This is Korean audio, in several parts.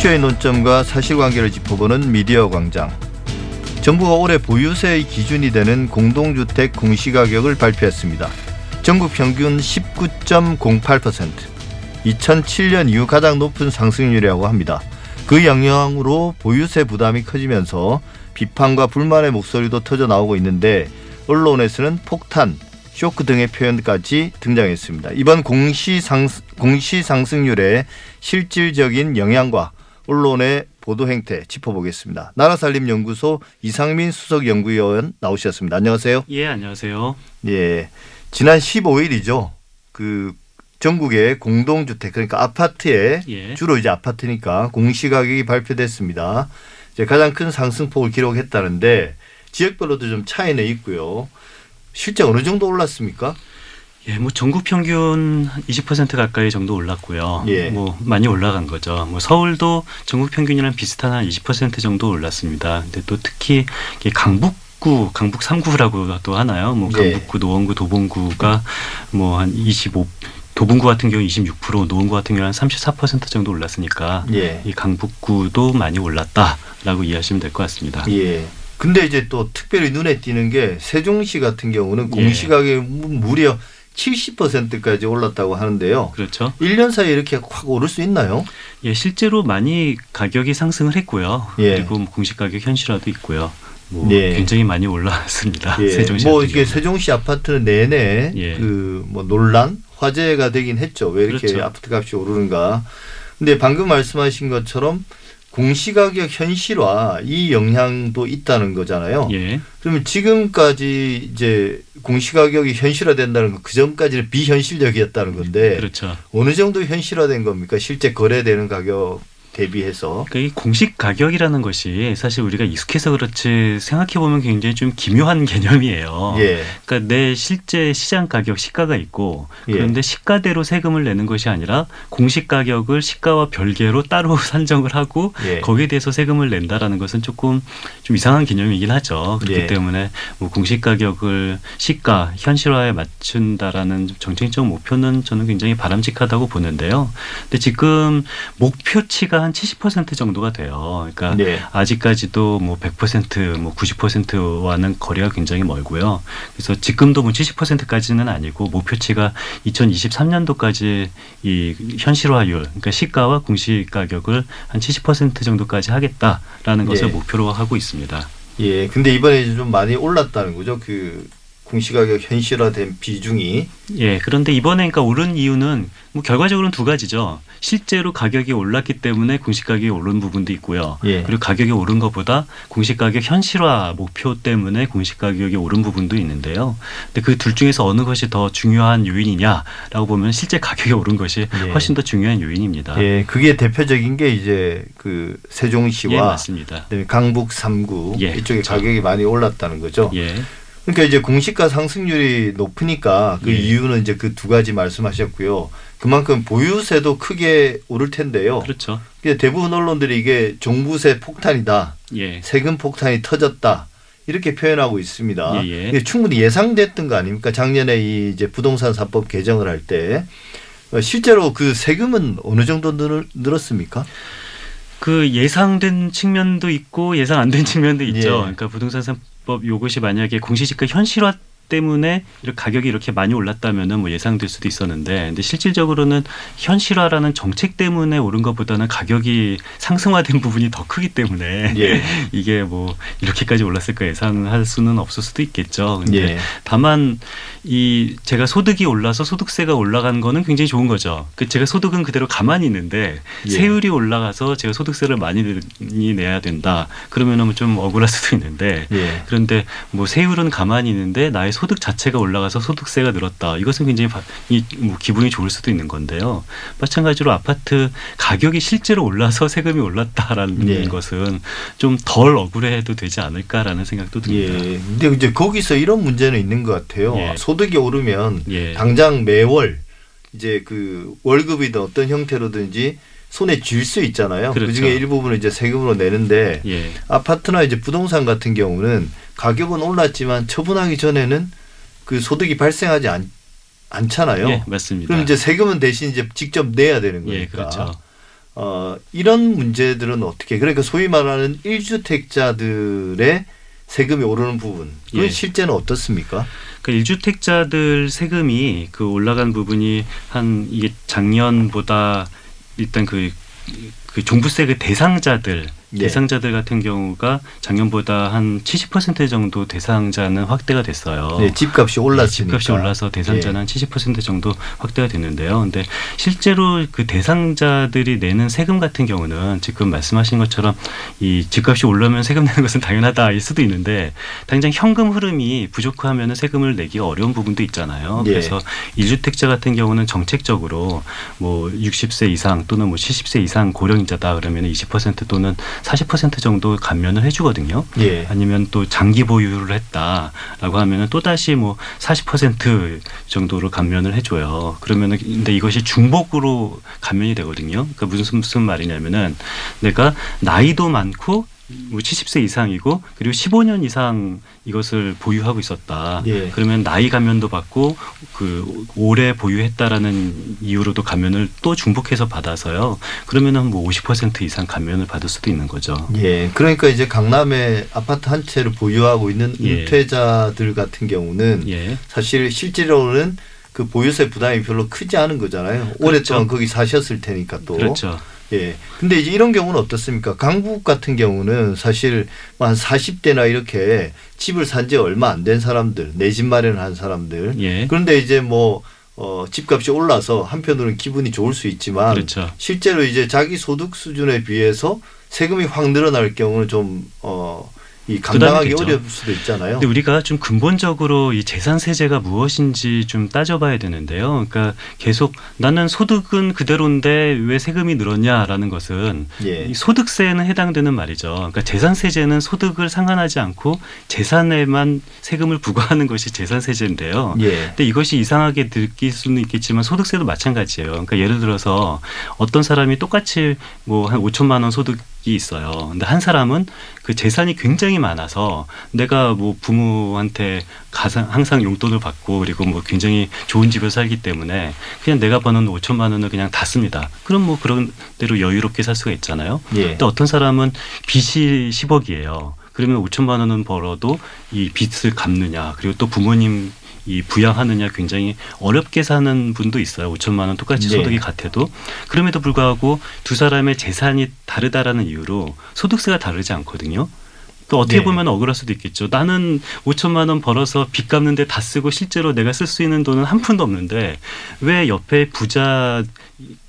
이슈의 논점과 사실관계를 짚어보는 미디어 광장. 정부가 올해 보유세의 기준이 되는 공동주택 공시가격을 발표했습니다. 전국 평균 19.08%. 2007년 이후 가장 높은 상승률이라고 합니다. 그 영향으로 보유세 부담이 커지면서 비판과 불만의 목소리도 터져 나오고 있는데 언론에서는 폭탄, 쇼크 등의 표현까지 등장했습니다. 이번 공시 상 공시 상승률의 실질적인 영향과 언론의 보도 행태 짚어보겠습니다. 나라살림연구소 이상민 수석 연구위원 나오셨습니다. 안녕하세요. 예, 안녕하세요. 예, 지난 15일이죠. 그 전국의 공동주택 그러니까 아파트에 예. 주로 이제 아파트니까 공시가격이 발표됐습니다. 이제 가장 큰 상승폭을 기록했다는데 지역별로도 좀 차이는 있고요. 실제 어느 정도 올랐습니까? 예, 뭐 전국 평균 한20% 가까이 정도 올랐고요. 예. 뭐 많이 올라간 거죠. 뭐 서울도 전국 평균이랑 비슷한 한 20% 정도 올랐습니다. 근데 또 특히 이게 강북 구, 강북 3구라고 또 하나요? 뭐 예. 강북구, 노원구, 도봉구가 뭐 한 25, 도봉구 같은 경우 26%, 노원구 같은 경우 한 34% 정도 올랐으니까 예. 이 강북구도 많이 올랐다라고 이해하시면 될 것 같습니다. 예. 근데 이제 또 특별히 눈에 띄는 게 세종시 같은 경우는 예. 공시가격이 무려 70%까지 올랐다고 하는데요. 그렇죠. 1년 사이에 이렇게 확 오를 수 있나요? 예, 실제로 많이 가격이 상승을 했고요. 예. 그리고 뭐 공시 가격 현실화도 있고요. 뭐 예. 굉장히 많이 올랐습니다. 예. 세종시 뭐 이게. 세종시 아파트는 내내 예. 그뭐 논란 화제가 되긴 했죠. 왜 이렇게 그렇죠. 아파트 값이 오르는가? 근데 방금 말씀하신 것처럼 공시가격 현실화 이 영향도 있다는 거잖아요. 예. 그러면 지금까지 이제 공시가격이 현실화된다는 거그 전까지는 비현실적이었다는 건데 그렇죠. 어느 정도 현실화된 겁니까? 실제 거래되는 가격 대비해서. 그러니까 이 공식 가격이라는 것이 사실 우리가 익숙해서 그렇지 생각해 보면 굉장히 좀 기묘한 개념이에요. 예. 그러니까 내 실제 시장 가격 시가가 있고 예. 그런데 시가대로 세금을 내는 것이 아니라 공식 가격을 시가와 별개로 따로 산정을 하고 예. 거기에 대해서 세금을 낸다라는 것은 조금 좀 이상한 개념이긴 하죠. 그렇기 예. 때문에 뭐 공식 가격을 시가 현실화에 맞춘다라는 정책적 목표는 저는 굉장히 바람직하다고 보는데요. 근데 지금 목표치가 한70% 정도가 돼요. 그러니까 네. 아직까지도 뭐 100%, 뭐 90%와는 거리가 굉장히 멀고요. 그래서 지금도 뭐 70%까지는 아니고 목표치가 2023년도까지 이 현실화율, 그러니까 시가와 공시 가격을 한 70% 정도까지 하겠다라는 것을 예. 목표로 하고 있습니다. 예. 근데 이번에 좀 많이 올랐다는 거죠. 그 공시가격 현실화된 비중이. 예, 그런데 이번에 그러니까 오른 이유는 뭐 결과적으로는 두 가지죠. 실제로 가격이 올랐기 때문에 공시 가격이 오른 부분도 있고요. 예. 그리고 가격이 오른 것보다 공시 가격 현실화 목표 때문에 공시 가격이 오른 부분도 있는데요. 근데 그 둘 중에서 어느 것이 더 중요한 요인이냐라고 보면 실제 가격이 오른 것이 예. 훨씬 더 중요한 요인입니다. 예. 그게 대표적인 게 이제 그 예, 세종시와 맞습니다. 그다음에 강북 3구 예, 이쪽에 그렇죠. 가격이 많이 올랐다는 거죠. 예, 그러니까 이제 공시가 상승률이 높으니까 그 예. 이유는 이제 그 두 가지 말씀하셨고요. 그만큼 보유세도 크게 오를 텐데요. 그렇죠. 대부분 언론들이 이게 종부세 폭탄이다, 예, 세금 폭탄이 터졌다 이렇게 표현하고 있습니다. 예, 예. 충분히 예상됐던 거 아닙니까? 작년에 이 이제 부동산 사법 개정을 할때 어, 실제로 그 세금은 어느 정도 늘, 늘었습니까? 그 예상된 측면도 있고 예상 안 된 측면도 있죠. 예. 그러니까 부동산 요것이 만약에 공시지가 현실화 때문에 이렇게 가격이 이렇게 많이 올랐다면은 뭐 예상될 수도 있었는데 근데 실질적으로는 현실화라는 정책 때문에 오른 것보다는 가격이 상승화된 부분이 더 크기 때문에 예. 이게 뭐 이렇게까지 올랐을까 예상할 수는 없을 수도 있겠죠. 근데 예. 다만 이 제가 소득이 올라서 소득세가 올라간 거는 굉장히 좋은 거죠. 그 제가 소득은 그대로 가만히 있는데 예. 세율이 올라가서 제가 소득세를 많이 내야 된다. 그러면은 좀 억울할 수도 있는데 예. 그런데 뭐 세율은 가만히 있는데 나의 소득 자체가 올라가서 소득세가 늘었다. 이것은 굉장히 바- 이- 뭐 기분이 좋을 수도 있는 건데요. 마찬가지로 아파트 가격이 실제로 올라서 세금이 올랐다라는 예. 것은 좀 덜 억울해도 되지 않을까라는 생각도 듭니다. 예. 근데 이제 거기서 이런 문제는 있는 것 같아요. 예. 소득이 오르면 예. 당장 매월 이제 그 월급이든 어떤 형태로든지 손에 쥘 수 있잖아요. 그렇죠. 그 중에 일부분을 이제 세금으로 내는데 예. 아파트나 이제 부동산 같은 경우는 가격은 올랐지만 처분하기 전에는 그 소득이 발생하지 않, 않잖아요. 예, 맞습니다. 그럼 이제 세금은 대신 이제 직접 내야 되는 거니까. 예, 그렇죠. 어, 이런 문제들은 어떻게 그러니까 소위 말하는 1주택자들의 세금이 오르는 부분 그건 예. 실제는 어떻습니까? 그 일주택자들 세금이 그 올라간 부분이 한 이게 작년보다 일단 그, 그 종부세 그 대상자들 예. 대상자들 같은 경우가 작년보다 한 70% 정도 대상자는 확대가 됐어요. 네, 집값이 올랐으니까. 집값이 올라서 대상자는 한70% 정도 확대가 됐는데요. 근데 실제로 그 대상자들이 내는 세금 같은 경우는 지금 말씀하신 것처럼 이 집값이 올라면 세금 내는 것은 당연하다일 수도 있는데 당장 현금 흐름이 부족하면 세금을 내기가 어려운 부분도 있잖아요. 예. 그래서 일주택자 같은 경우는 정책적으로 뭐 60세 이상 또는 뭐 70세 이상 고령자다 그러면 20% 또는 40% 정도 감면을 해주거든요. 예. 아니면 또 장기 보유를 했다라고 하면은 또 다시 뭐 40% 정도로 감면을 해줘요. 그러면은 근데 이것이 중복으로 감면이 되거든요. 그러니까 무슨 무슨 말이냐면은 내가 나이도 많고 뭐 70세 이상이고 그리고 15년 이상 이것을 보유하고 있었다. 예. 그러면 나이 감면도 받고 그 오래 보유했다라는 이유로도 감면을 또 중복해서 받아서요. 그러면은 뭐 50% 이상 감면을 받을 수도 있는 거죠. 예. 그러니까 이제 강남에 아파트 한 채를 보유하고 있는 예. 은퇴자들 같은 경우는 예. 사실 실제로는 그 보유세 부담이 별로 크지 않은 거잖아요. 오랫동안 거기 사셨을 테니까 또. 그렇죠. 예. 근데 이제 이런 경우는 어떻습니까? 강북 같은 경우는 사실 뭐한 40대나 이렇게 집을 산 지 얼마 안 된 사람들, 내 집 마련한 사람들. 예. 그런데 이제 뭐 어, 집값이 올라서 한편으로는 기분이 좋을 수 있지만 그렇죠. 실제로 이제 자기 소득 수준에 비해서 세금이 확 늘어날 경우는 좀 어, 이 감당하기 부담이겠죠. 어려울 수도 있잖아요. 근데 우리가 좀 근본적으로 이 재산 세제가 무엇인지 좀 따져봐야 되는데요. 그러니까 계속 나는 소득은 그대로인데 왜 세금이 늘었냐라는 것은 예. 이 소득세에는 해당되는 말이죠. 그러니까 재산 세제는 소득을 상관하지 않고 재산에만 세금을 부과하는 것이 재산 세제인데요. 예. 근데 이것이 이상하게 느낄 수는 있겠지만 소득세도 마찬가지예요. 그러니까 예를 들어서 어떤 사람이 똑같이 뭐 한 5천만 원 소득이 있어요. 근데 한 사람은 그 재산이 굉장히 많아서 내가 뭐 부모한테 가상 항상 용돈을 받고 그리고 뭐 굉장히 좋은 집에 살기 때문에 그냥 내가 버는 5천만 원을 그냥 다 씁니다. 그럼 뭐 그런 대로 여유롭게 살 수가 있잖아요. 예. 근데 어떤 사람은 빚이 10억이에요. 그러면 5천만 원은 벌어도 이 빚을 갚느냐 그리고 또 부모님 이 부양하느냐 굉장히 어렵게 사는 분도 있어요. 5천만 원 똑같이 네. 소득이 같아도 그럼에도 불구하고 두 사람의 재산이 다르다라는 이유로 소득세가 다르지 않거든요. 또 어떻게 네. 보면 억울할 수도 있겠죠. 나는 5천만 원 벌어서 빚 갚는데 다 쓰고 실제로 내가 쓸 수 있는 돈은 한 푼도 없는데 왜 옆에 부자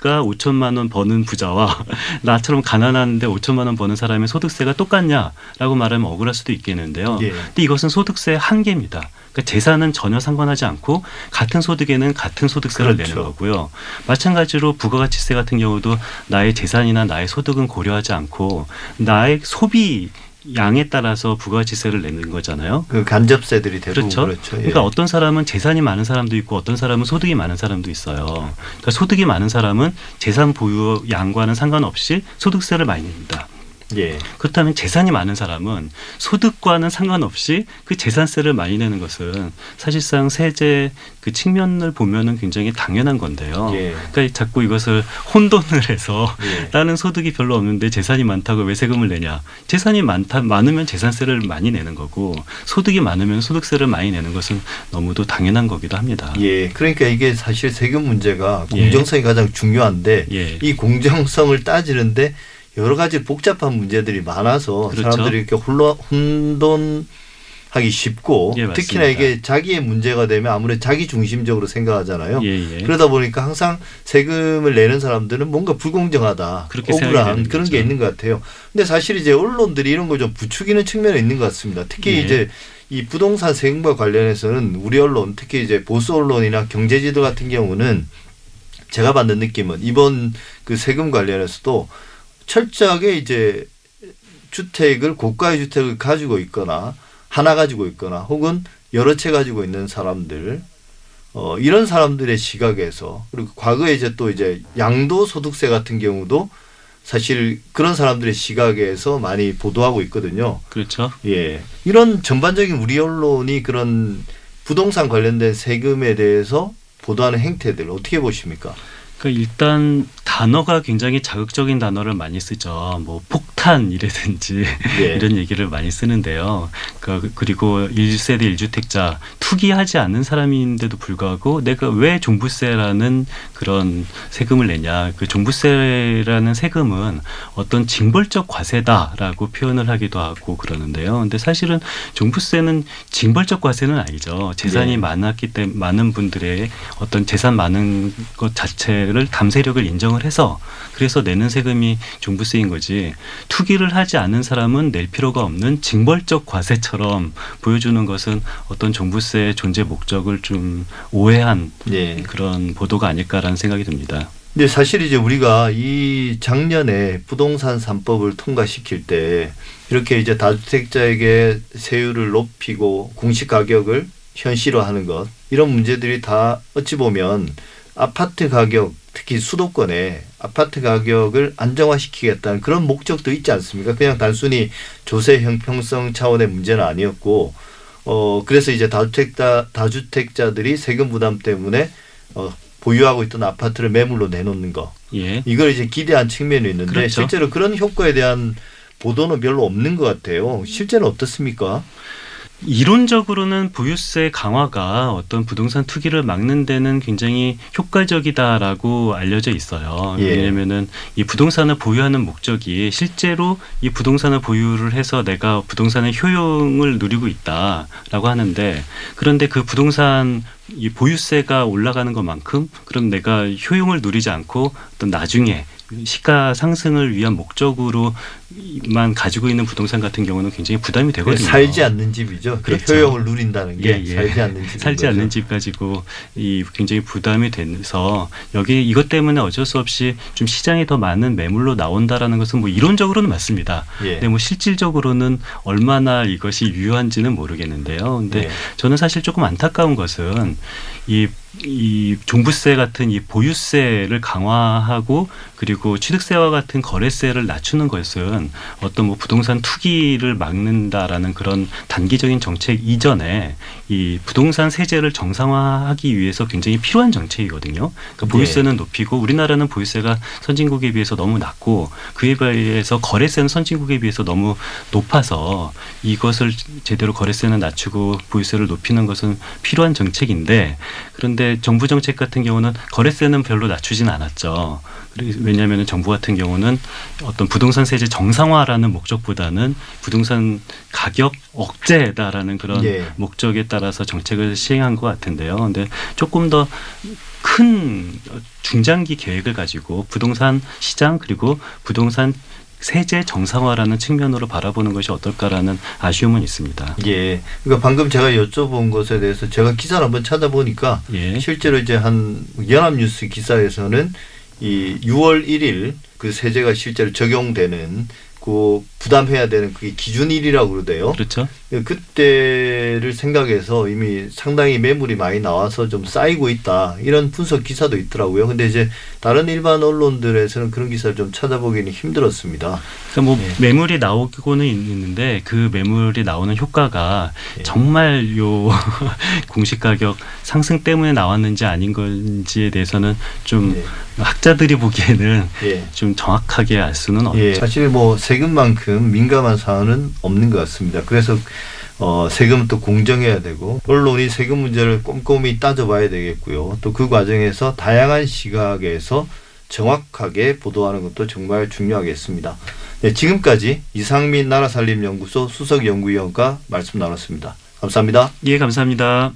가 5천만 원 버는 부자와 나처럼 가난한데 5천만 원 버는 사람의 소득세가 똑같냐라고 말하면 억울할 수도 있겠는데요. 예. 근데 이것은 소득세의 한계입니다. 그러니까 재산은 전혀 상관하지 않고 같은 소득에는 같은 소득세를 그렇죠. 내는 거고요. 마찬가지로 부가가치세 같은 경우도 나의 재산이나 나의 소득은 고려하지 않고 나의 소비 양에 따라서 부가가치세를 내는 거잖아요. 그 간접세들이 대부분 그렇죠. 그렇죠. 예. 그러니까 어떤 사람은 재산이 많은 사람도 있고 어떤 사람은 소득이 많은 사람도 있어요. 그러니까 소득이 많은 사람은 재산 보유 양과는 상관없이 소득세를 많이 냅니다. 예. 그렇다면 재산이 많은 사람은 소득과는 상관없이 그 재산세를 많이 내는 것은 사실상 세제 그 측면을 보면은 굉장히 당연한 건데요. 예. 그러니까 자꾸 이것을 혼돈을 해서 예. 나는 소득이 별로 없는데 재산이 많다고 왜 세금을 내냐? 재산이 많다 많으면 재산세를 많이 내는 거고 소득이 많으면 소득세를 많이 내는 것은 너무도 당연한 거기도 합니다. 예. 그러니까 이게 사실 세금 문제가 예. 공정성이 가장 중요한데 예. 이 공정성을 따지는데 여러 가지 복잡한 문제들이 많아서 그렇죠. 사람들이 이렇게 혼란, 혼돈하기 쉽고 예, 특히나. 이게 자기의 문제가 되면 아무래도 자기 중심적으로 생각하잖아요. 예, 예. 그러다 보니까 항상 세금을 내는 사람들은 뭔가 불공정하다, 억울한 그런 거죠. 게 있는 것 같아요. 근데 사실 이제 언론들이 이런 걸 좀 부추기는 측면이 있는 것 같습니다. 특히 예. 이제 이 부동산 세금과 관련해서는 우리 언론, 특히 이제 보수 언론이나 경제지도 같은 경우는 제가 받는 느낌은 이번 그 세금 관련해서도 철저하게 이제 주택을 고가의 주택을 가지고 있거나 하나 가지고 있거나 혹은 여러 채 가지고 있는 사람들 어 이런 사람들의 시각에서 그리고 과거에 이제 또 이제 양도 소득세 같은 경우도 사실 그런 사람들의 시각에서 많이 보도하고 있거든요. 그렇죠. 예. 이런 전반적인 우리 언론이 그런 부동산 관련된 세금에 대해서 보도하는 행태들 어떻게 보십니까? 그러니까 일단 단어가 굉장히 자극적인 단어를 많이 쓰죠. 뭐 폭탄이라든지 예. 이런 얘기를 많이 쓰는데요. 그러니까 그리고 1세대 1주택자 투기하지 않는 사람인데도 불구하고 내가 왜 종부세라는 그런 세금을 내냐. 그 종부세라는 세금은 어떤 징벌적 과세다라고 표현을 하기도 하고 그러는데요. 근데 사실은 종부세는 징벌적 과세는 아니죠. 재산이 네. 많았기 때문에 많은 분들의 어떤 재산 많은 것 자체 를 담세력을 인정을 해서 그래서 내는 세금이 종부세인 거지 투기를 하지 않은 사람은 낼 필요가 없는 징벌적 과세처럼 보여주는 것은 어떤 종부세의 존재 목적을 좀 오해한 예. 그런 보도가 아닐까라는 생각이 듭니다. 근데 사실 이제 우리가 이 작년에 부동산 3법을 통과시킬 때 이렇게 이제 다주택자에게 세율을 높이고 공시 가격을 현실화하는 것 이런 문제들이 다 어찌 보면 아파트 가격 특히 수도권에 아파트 가격을 안정화시키겠다는 그런 목적도 있지 않습니까? 그냥 단순히 조세 형평성 차원의 문제는 아니었고 어 그래서 이제 다주택자 다주택자들이 세금 부담 때문에 어 보유하고 있던 아파트를 매물로 내놓는 거 예. 이걸 이제 기대한 측면이 있는데 그렇죠. 실제로 그런 효과에 대한 보도는 별로 없는 것 같아요. 실제는 어떻습니까? 이론적으로는 부유세 강화가 어떤 부동산 투기를 막는 데는 굉장히 효과적이다라고 알려져 있어요. 예. 왜냐면은 이 부동산을 보유하는 목적이 실제로 이 부동산을 보유를 해서 내가 부동산의 효용을 누리고 있다라고 하는데 그런데 그 부동산 이 보유세가 올라가는 것만큼 그럼 내가 효용을 누리지 않고 어떤 나중에 시가 상승을 위한 목적으로만 가지고 있는 부동산 같은 경우는 굉장히 부담이 되거든요. 살지 않는 집이죠. 그 그렇죠. 효용을 누린다는 게 예, 예. 살지 않는 집. 살지 않는 집 가지고 이 굉장히 부담이 돼서 여기 이것 때문에 어쩔 수 없이 좀 시장에 더 많은 매물로 나온다라는 것은 뭐 이론적으로는 맞습니다. 예. 근데 뭐 실질적으로는 얼마나 이것이 유효한지는 모르겠는데요. 근데 예. 저는 사실 조금 안타까운 것은 이, 이 종부세 같은 이 보유세를 강화하고 그리고 취득세와 같은 거래세를 낮추는 것은 어떤 뭐 부동산 투기를 막는다라는 그런 단기적인 정책 이전에 이 부동산 세제를 정상화하기 위해서 굉장히 필요한 정책이거든요. 그러니까 보유세는 높이고 우리나라는 보유세가 선진국에 비해서 너무 낮고 그에 비해서 거래세는 선진국에 비해서 너무 높아서 이것을 제대로 거래세는 낮추고 보유세를 높이는 것은 필요한 정책인데 그런데 정부 정책 같은 경우는 거래세는 별로 낮추진 않았죠. 왜냐하면 정부 같은 경우는 어떤 부동산 세제 정상화라는 목적보다는 부동산 가격 억제다라는 그런 예. 목적에 따라서 정책을 시행한 것 같은데요. 근데 조금 더 큰 중장기 계획을 가지고 부동산 시장 그리고 부동산 세제 정상화라는 측면으로 바라보는 것이 어떨까라는 아쉬움은 있습니다. 예. 그러니까 방금 제가 여쭤본 것에 대해서 제가 기사를 한번 찾아보니까 예. 실제로 이제 한 연합뉴스 기사에서는 이 6월 1일 그 세제가 실제로 적용되는 그 부담해야 되는 그게 기준일이라고 그러대요. 그렇죠. 그때를 생각해서 이미 상당히 매물이 많이 나와서 좀 쌓이고 있다 이런 분석 기사도 있더라고요. 근데 이제 다른 일반 언론들에서는 그런 기사를 좀 찾아보기는 힘들었습니다. 그러니까 뭐 예. 매물이 나오고는 있는데 그 매물이 나오는 효과가 예. 정말 요 공시 가격 상승 때문에 나왔는지 아닌 건지에 대해서는 좀 예. 학자들이 보기에는 예. 좀 정확하게 알 수는 없죠. 예, 사실 뭐 세금만큼 민감한 사안은 없는 것 같습니다. 그래서 어, 세금은 또 공정해야 되고 언론이 세금 문제를 꼼꼼히 따져봐야 되겠고요. 또 그 과정에서 다양한 시각에서 정확하게 보도하는 것도 정말 중요하겠습니다. 네, 지금까지 이상민 나라살림연구소 수석연구위원과 말씀 나눴습니다. 감사합니다. 예, 감사합니다.